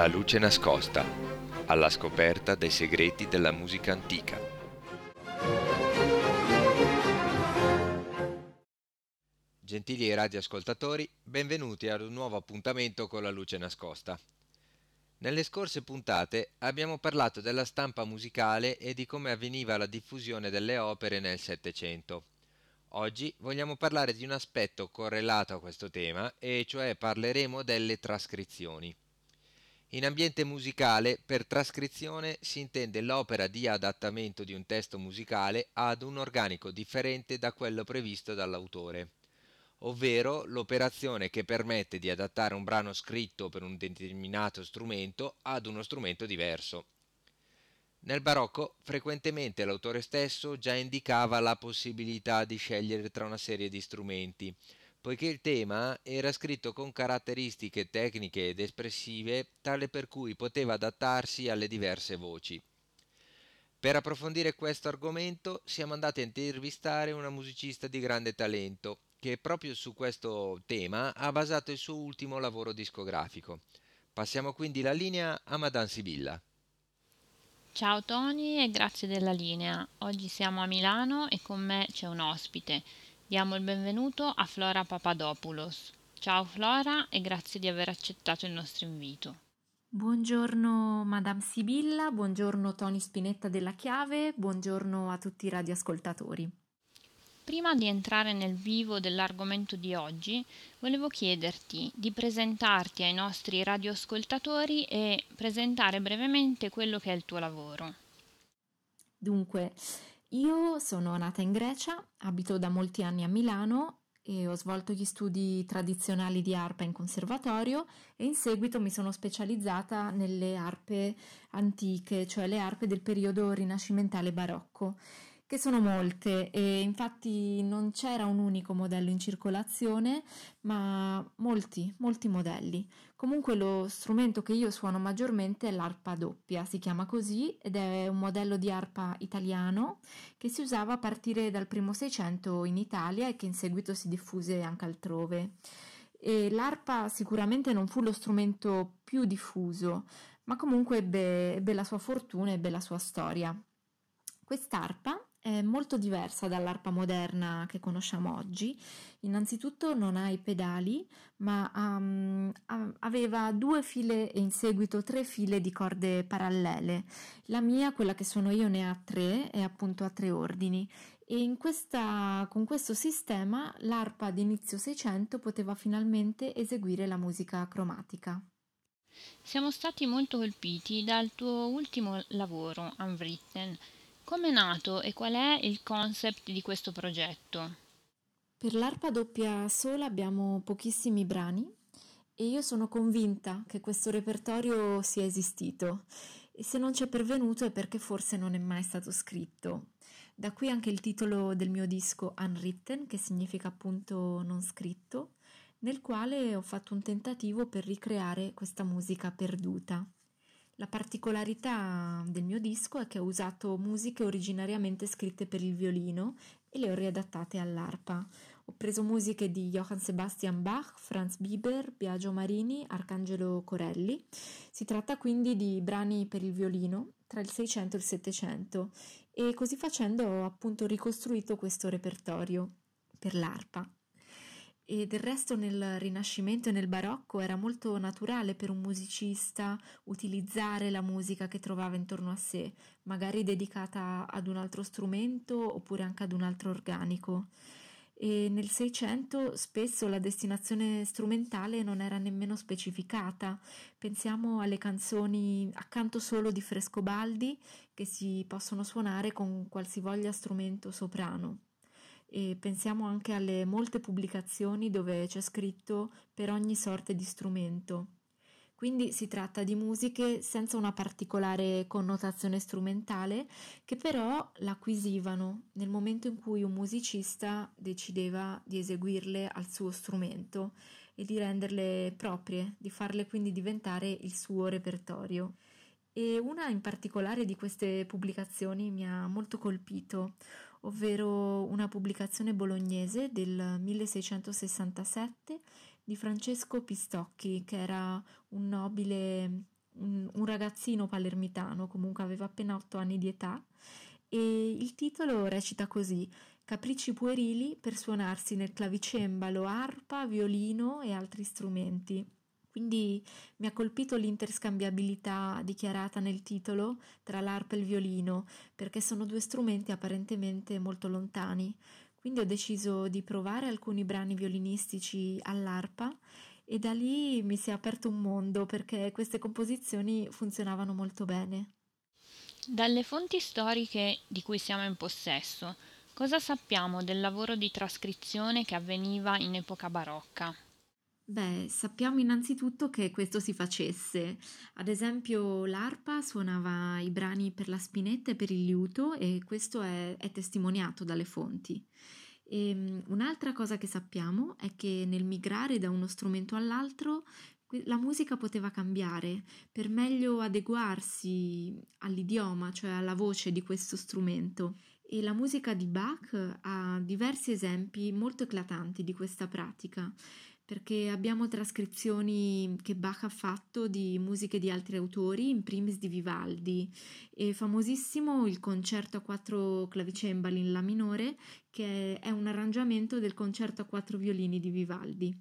La luce nascosta, alla scoperta dei segreti della musica antica. Gentili radioascoltatori, benvenuti ad un nuovo appuntamento con la luce nascosta. Nelle scorse puntate abbiamo parlato della stampa musicale e di come avveniva la diffusione delle opere nel Settecento. Oggi vogliamo parlare di un aspetto correlato a questo tema, e cioè parleremo delle trascrizioni. In ambiente musicale, per trascrizione si intende l'opera di adattamento di un testo musicale ad un organico differente da quello previsto dall'autore, ovvero l'operazione che permette di adattare un brano scritto per un determinato strumento ad uno strumento diverso. Nel barocco frequentemente l'autore stesso già indicava la possibilità di scegliere tra una serie di strumenti, poiché il tema era scritto con caratteristiche tecniche ed espressive tale per cui poteva adattarsi alle diverse voci. Per approfondire questo argomento siamo andati a intervistare una musicista di grande talento che proprio su questo tema ha basato il suo ultimo lavoro discografico. Passiamo quindi la linea a Madame Sibilla. Ciao Tony e grazie della linea. Oggi siamo a Milano e con me c'è un ospite. Diamo il benvenuto a Flora Papadopoulos. Ciao Flora e grazie di aver accettato il nostro invito. Buongiorno Madame Sibilla, buongiorno Tony Spinetta della Chiave, buongiorno a tutti i radioascoltatori. Prima di entrare nel vivo dell'argomento di oggi, volevo chiederti di presentarti ai nostri radioascoltatori e presentare brevemente quello che è il tuo lavoro. Dunque, io sono nata in Grecia, abito da molti anni a Milano e ho svolto gli studi tradizionali di arpa in conservatorio e in seguito mi sono specializzata nelle arpe antiche, cioè le arpe del periodo rinascimentale barocco che sono molte e infatti non c'era un unico modello in circolazione, ma molti, molti modelli. Comunque lo strumento che io suono maggiormente è l'arpa doppia, si chiama così ed è un modello di arpa italiano che si usava a partire dal primo Seicento in Italia e che in seguito si diffuse anche altrove. E l'arpa sicuramente non fu lo strumento più diffuso, ma comunque ebbe, ebbe la sua fortuna, ebbe la sua storia. Quest'arpa è molto diversa dall'arpa moderna che conosciamo oggi. Innanzitutto non ha i pedali, ma um, aveva due file e in seguito tre file di corde parallele. La mia, quella che sono io, ne ha tre e appunto ha tre ordini. E questa, con questo sistema l'arpa di inizio 600 poteva finalmente eseguire la musica cromatica. Siamo stati molto colpiti dal tuo ultimo lavoro, Unwritten come è nato e qual è il concept di questo progetto? Per l'arpa doppia sola abbiamo pochissimi brani e io sono convinta che questo repertorio sia esistito e se non ci è pervenuto è perché forse non è mai stato scritto. Da qui anche il titolo del mio disco Unwritten, che significa appunto non scritto, nel quale ho fatto un tentativo per ricreare questa musica perduta. La particolarità del mio disco è che ho usato musiche originariamente scritte per il violino e le ho riadattate all'arpa. Ho preso musiche di Johann Sebastian Bach, Franz Bieber, Biagio Marini, Arcangelo Corelli. Si tratta quindi di brani per il violino tra il 600 e il 700 e così facendo ho appunto ricostruito questo repertorio per l'arpa e del resto nel Rinascimento e nel Barocco era molto naturale per un musicista utilizzare la musica che trovava intorno a sé, magari dedicata ad un altro strumento oppure anche ad un altro organico. E nel Seicento spesso la destinazione strumentale non era nemmeno specificata. Pensiamo alle canzoni accanto solo di Frescobaldi che si possono suonare con qualsivoglia strumento soprano e pensiamo anche alle molte pubblicazioni dove c'è scritto per ogni sorta di strumento. Quindi si tratta di musiche senza una particolare connotazione strumentale che però l'acquisivano nel momento in cui un musicista decideva di eseguirle al suo strumento e di renderle proprie, di farle quindi diventare il suo repertorio. E una in particolare di queste pubblicazioni mi ha molto colpito, ovvero una pubblicazione bolognese del 1667 di Francesco Pistocchi, che era un nobile, un, un ragazzino palermitano, comunque aveva appena 8 anni di età, e il titolo recita così: Capricci puerili per suonarsi nel clavicembalo, arpa, violino e altri strumenti. Quindi mi ha colpito l'interscambiabilità dichiarata nel titolo tra l'arpa e il violino, perché sono due strumenti apparentemente molto lontani. Quindi ho deciso di provare alcuni brani violinistici all'arpa e da lì mi si è aperto un mondo perché queste composizioni funzionavano molto bene. Dalle fonti storiche di cui siamo in possesso, cosa sappiamo del lavoro di trascrizione che avveniva in epoca barocca? Beh, sappiamo innanzitutto che questo si facesse. Ad esempio, l'arpa suonava i brani per la spinetta e per il liuto e questo è, è testimoniato dalle fonti. E, um, un'altra cosa che sappiamo è che nel migrare da uno strumento all'altro la musica poteva cambiare per meglio adeguarsi all'idioma, cioè alla voce di questo strumento. E la musica di Bach ha diversi esempi molto eclatanti di questa pratica perché abbiamo trascrizioni che Bach ha fatto di musiche di altri autori, in primis di Vivaldi, e famosissimo il concerto a quattro clavicembali in La minore, che è un arrangiamento del concerto a quattro violini di Vivaldi.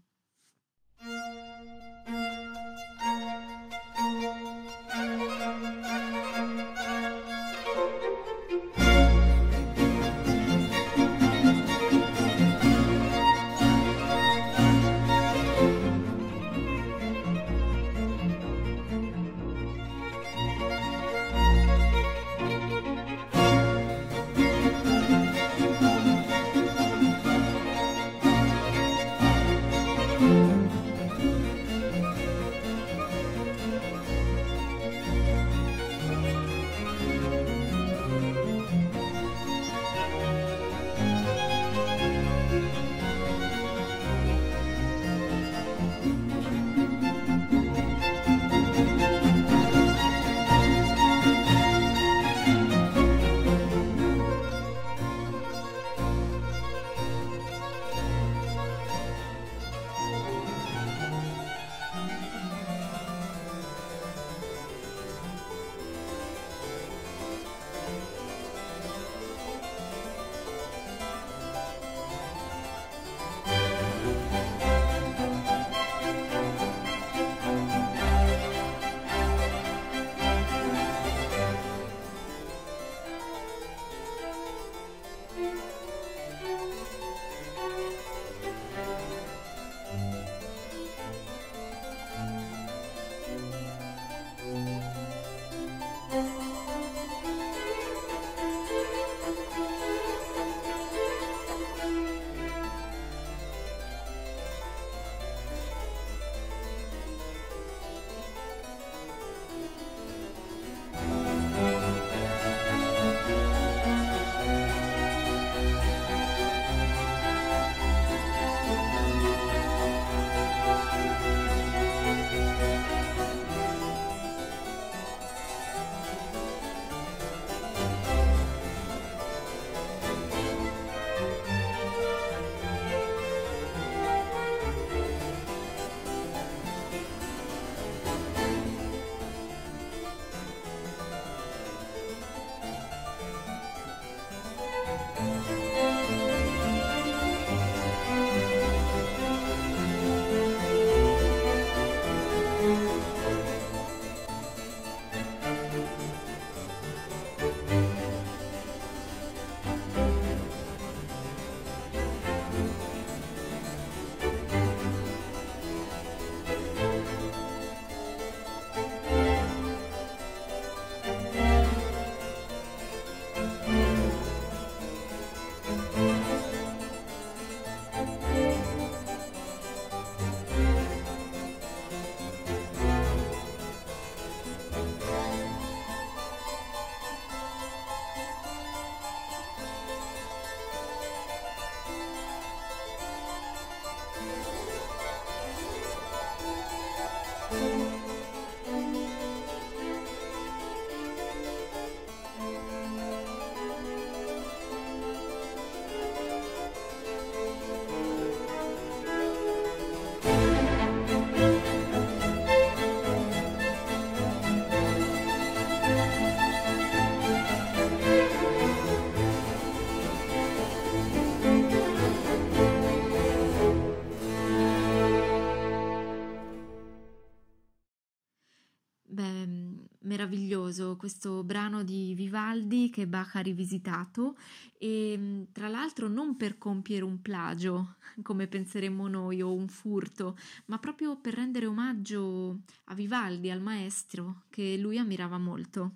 Meraviglioso questo brano di Vivaldi che Bach ha rivisitato e tra l'altro non per compiere un plagio, come penseremmo noi, o un furto, ma proprio per rendere omaggio a Vivaldi, al maestro, che lui ammirava molto.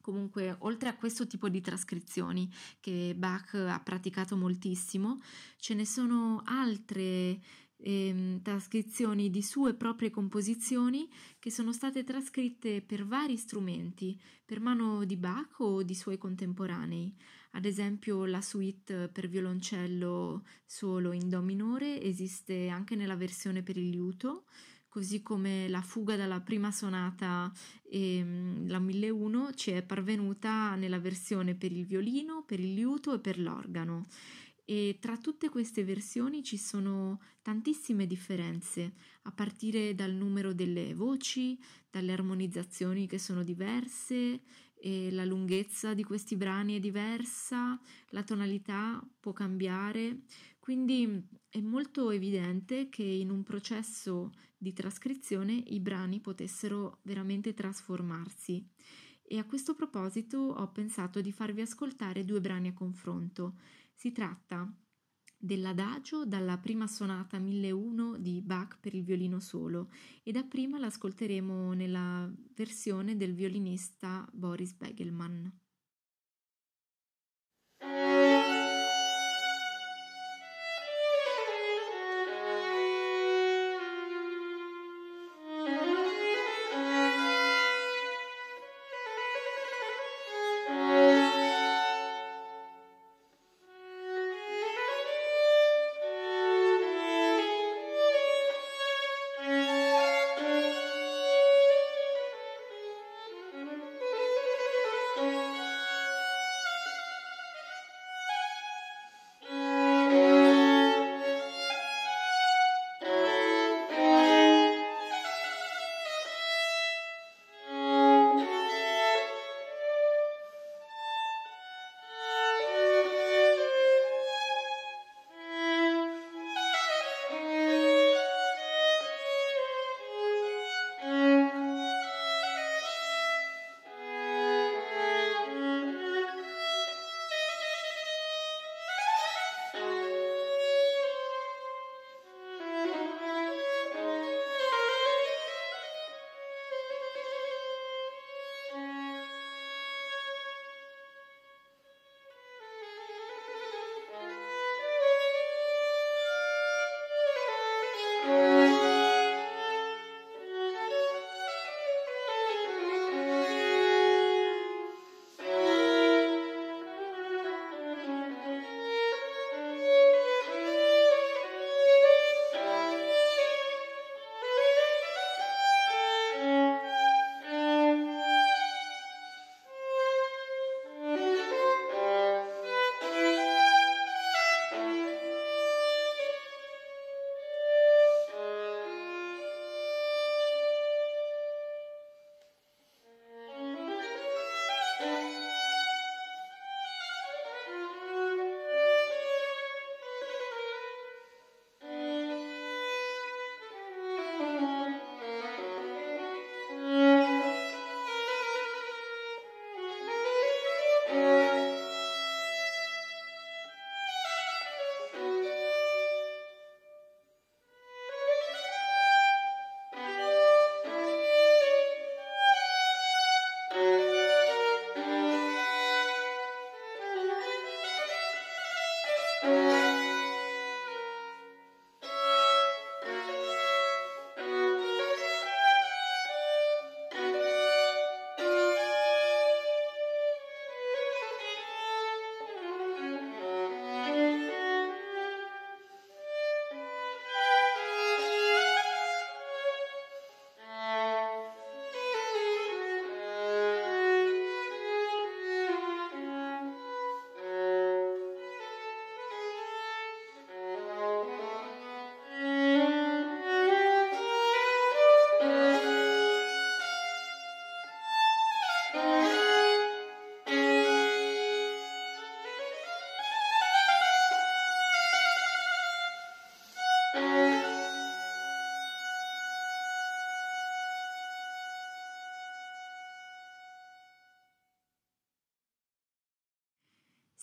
Comunque, oltre a questo tipo di trascrizioni che Bach ha praticato moltissimo, ce ne sono altre eh, trascrizioni di sue proprie composizioni che sono state trascritte per vari strumenti, per mano di Bach o di suoi contemporanei. Ad esempio la suite per violoncello solo in Do minore esiste anche nella versione per il liuto, così come la fuga dalla prima sonata, ehm, la 1001, ci è parvenuta nella versione per il violino, per il liuto e per l'organo. E tra tutte queste versioni ci sono tantissime differenze, a partire dal numero delle voci, dalle armonizzazioni che sono diverse, la lunghezza di questi brani è diversa, la tonalità può cambiare, quindi è molto evidente che in un processo di trascrizione i brani potessero veramente trasformarsi. E a questo proposito ho pensato di farvi ascoltare due brani a confronto. Si tratta dell'adagio dalla prima sonata 1001 di Bach per il violino solo e dapprima l'ascolteremo nella versione del violinista Boris Begelman.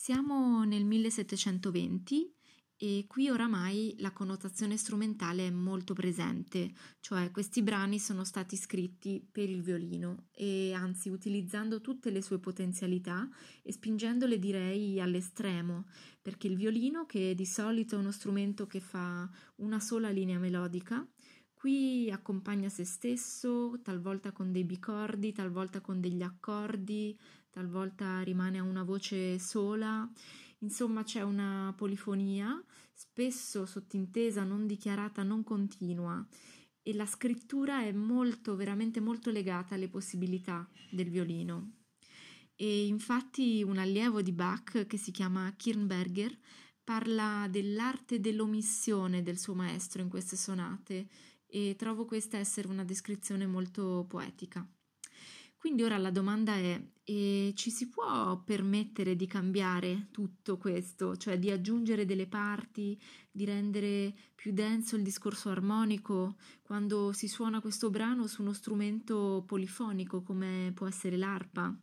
Siamo nel 1720 e qui oramai la connotazione strumentale è molto presente, cioè questi brani sono stati scritti per il violino e anzi utilizzando tutte le sue potenzialità e spingendole direi all'estremo, perché il violino, che di solito è uno strumento che fa una sola linea melodica, qui accompagna se stesso, talvolta con dei bicordi, talvolta con degli accordi, talvolta rimane a una voce sola Insomma c'è una polifonia, spesso sottintesa, non dichiarata, non continua e la scrittura è molto, veramente molto legata alle possibilità del violino. E infatti un allievo di Bach che si chiama Kirnberger parla dell'arte dell'omissione del suo maestro in queste sonate e trovo questa essere una descrizione molto poetica. Quindi ora la domanda è, e ci si può permettere di cambiare tutto questo, cioè di aggiungere delle parti, di rendere più denso il discorso armonico quando si suona questo brano su uno strumento polifonico come può essere l'arpa?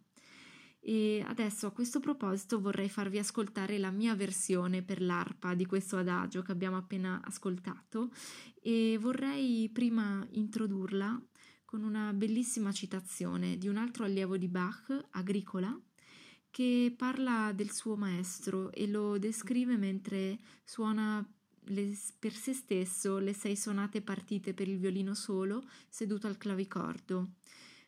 E adesso a questo proposito vorrei farvi ascoltare la mia versione per l'arpa di questo adagio che abbiamo appena ascoltato e vorrei prima introdurla con una bellissima citazione di un altro allievo di Bach, Agricola, che parla del suo maestro e lo descrive mentre suona le, per se stesso le sei sonate partite per il violino solo seduto al clavicordo.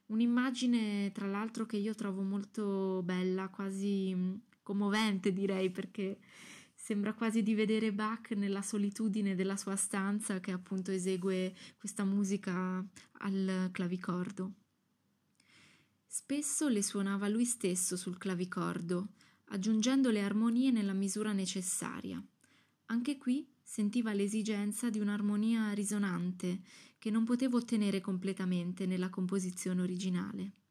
Un'immagine, tra l'altro, che io trovo molto bella, quasi mm, commovente, direi, perché Sembra quasi di vedere Bach nella solitudine della sua stanza che appunto esegue questa musica al clavicordo. Spesso le suonava lui stesso sul clavicordo, aggiungendo le armonie nella misura necessaria. Anche qui sentiva l'esigenza di un'armonia risonante che non potevo ottenere completamente nella composizione originale.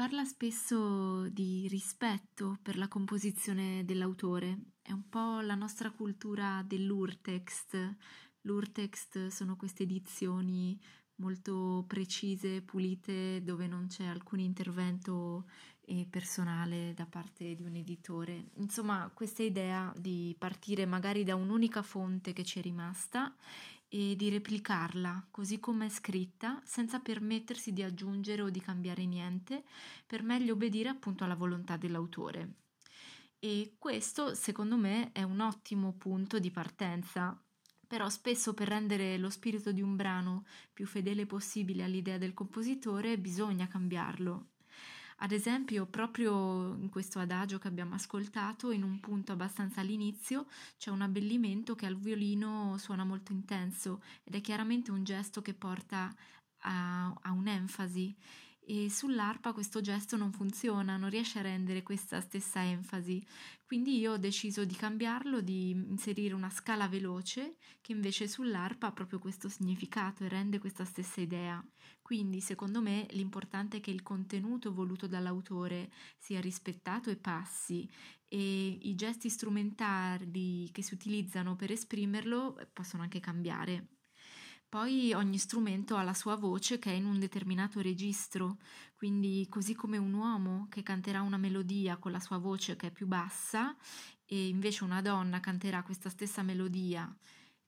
Parla spesso di rispetto per la composizione dell'autore, è un po' la nostra cultura dell'urtext. L'urtext sono queste edizioni molto precise, pulite, dove non c'è alcun intervento eh, personale da parte di un editore. Insomma, questa idea di partire magari da un'unica fonte che ci è rimasta e di replicarla così come è scritta senza permettersi di aggiungere o di cambiare niente per meglio obbedire appunto alla volontà dell'autore. E questo secondo me è un ottimo punto di partenza, però spesso per rendere lo spirito di un brano più fedele possibile all'idea del compositore bisogna cambiarlo ad esempio, proprio in questo adagio che abbiamo ascoltato, in un punto abbastanza all'inizio, c'è un abbellimento che al violino suona molto intenso ed è chiaramente un gesto che porta a, a un'enfasi e sull'arpa questo gesto non funziona, non riesce a rendere questa stessa enfasi. Quindi io ho deciso di cambiarlo, di inserire una scala veloce che invece sull'arpa ha proprio questo significato e rende questa stessa idea. Quindi secondo me l'importante è che il contenuto voluto dall'autore sia rispettato e passi e i gesti strumentali che si utilizzano per esprimerlo possono anche cambiare. Poi ogni strumento ha la sua voce che è in un determinato registro, quindi così come un uomo che canterà una melodia con la sua voce che è più bassa e invece una donna canterà questa stessa melodia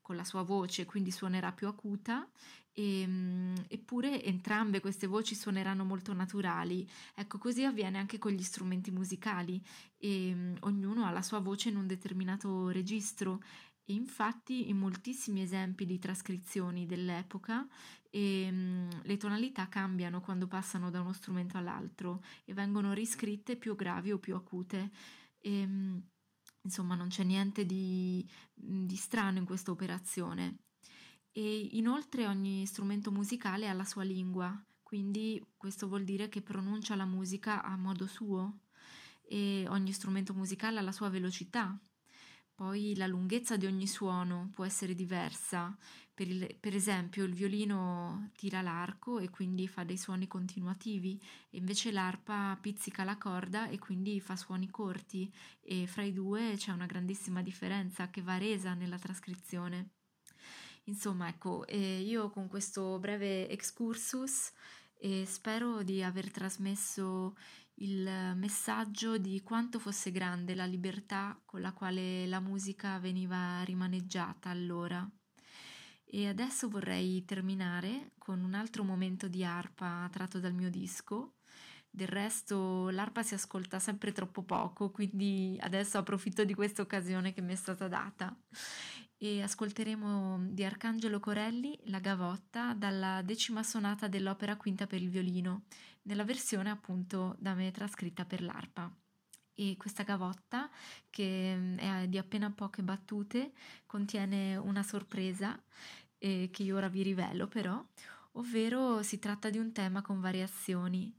con la sua voce, quindi suonerà più acuta, e, ehm, eppure entrambe queste voci suoneranno molto naturali. Ecco, così avviene anche con gli strumenti musicali e um, ognuno ha la sua voce in un determinato registro infatti in moltissimi esempi di trascrizioni dell'epoca ehm, le tonalità cambiano quando passano da uno strumento all'altro e vengono riscritte più gravi o più acute. E, ehm, insomma, non c'è niente di, di strano in questa operazione. E inoltre ogni strumento musicale ha la sua lingua, quindi questo vuol dire che pronuncia la musica a modo suo e ogni strumento musicale ha la sua velocità, poi la lunghezza di ogni suono può essere diversa. Per, il, per, esempio il violino tira l'arco e quindi fa dei suoni continuativi e invece l'arpa pizzica la corda e quindi fa suoni corti e fra i due c'è una grandissima differenza che va resa nella trascrizione. Insomma, ecco, eh, io con questo breve excursus eh, spero di aver trasmesso il messaggio di quanto fosse grande la libertà con la quale la musica veniva rimaneggiata allora. E adesso vorrei terminare con un altro momento di arpa tratto dal mio disco. Del resto l'arpa si ascolta sempre troppo poco, quindi adesso approfitto di questa occasione che mi è stata data e ascolteremo di Arcangelo Corelli La Gavotta dalla decima sonata dell'opera quinta per il violino, nella versione appunto da me trascritta per l'arpa. E questa gavotta, che mm, è di appena poche battute, contiene una sorpresa eh, che io ora vi rivelo però, ovvero si tratta di un tema con variazioni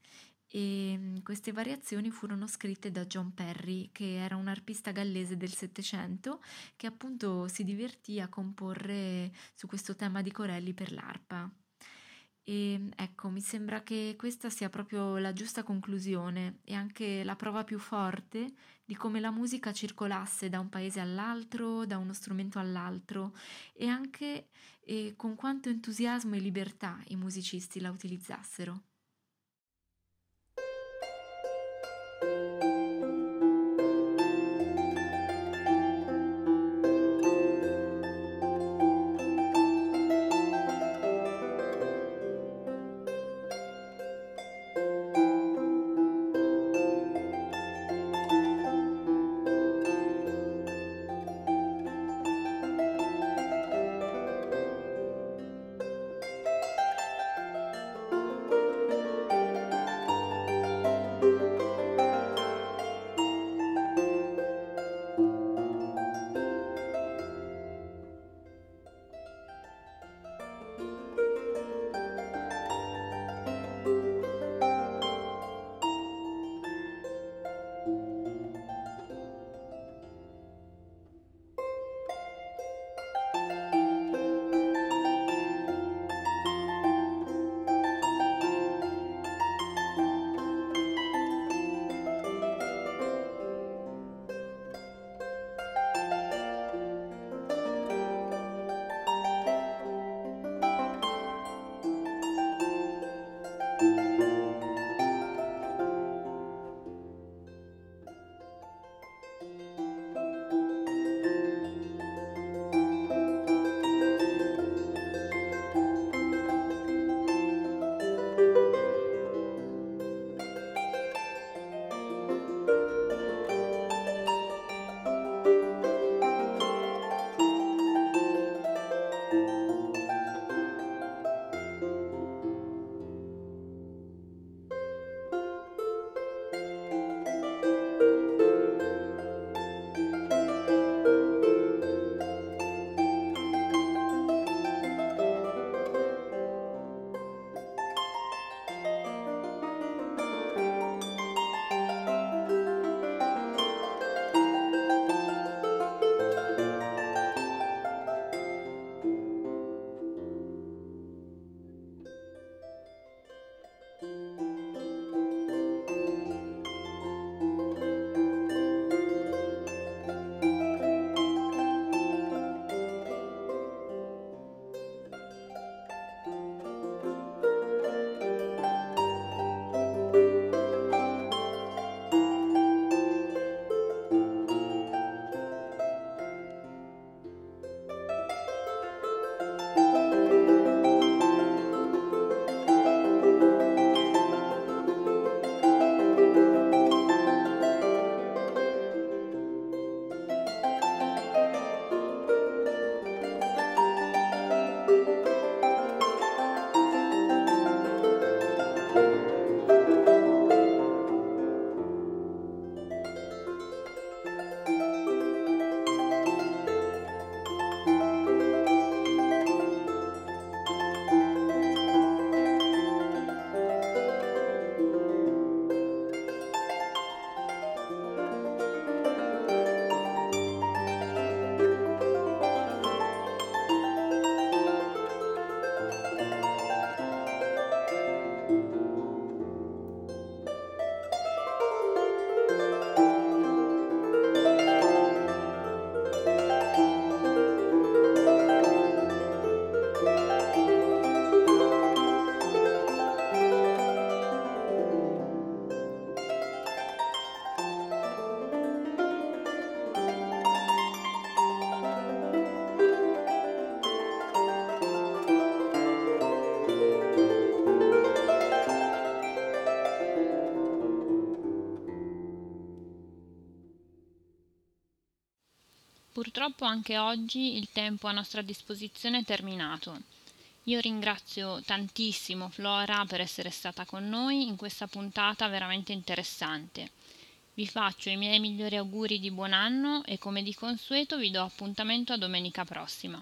e mm, queste variazioni furono scritte da John Perry, che era un arpista gallese del Settecento che appunto si divertì a comporre su questo tema di Corelli per l'arpa. E mm, ecco, mi sembra che questa sia proprio la giusta conclusione e anche la prova più forte di come la musica circolasse da un paese all'altro, da uno strumento all'altro e anche e con quanto entusiasmo e libertà i musicisti la utilizzassero. thank you Purtroppo anche oggi il tempo a nostra disposizione è terminato. Io ringrazio tantissimo Flora per essere stata con noi in questa puntata veramente interessante. Vi faccio i miei migliori auguri di buon anno e come di consueto vi do appuntamento a domenica prossima.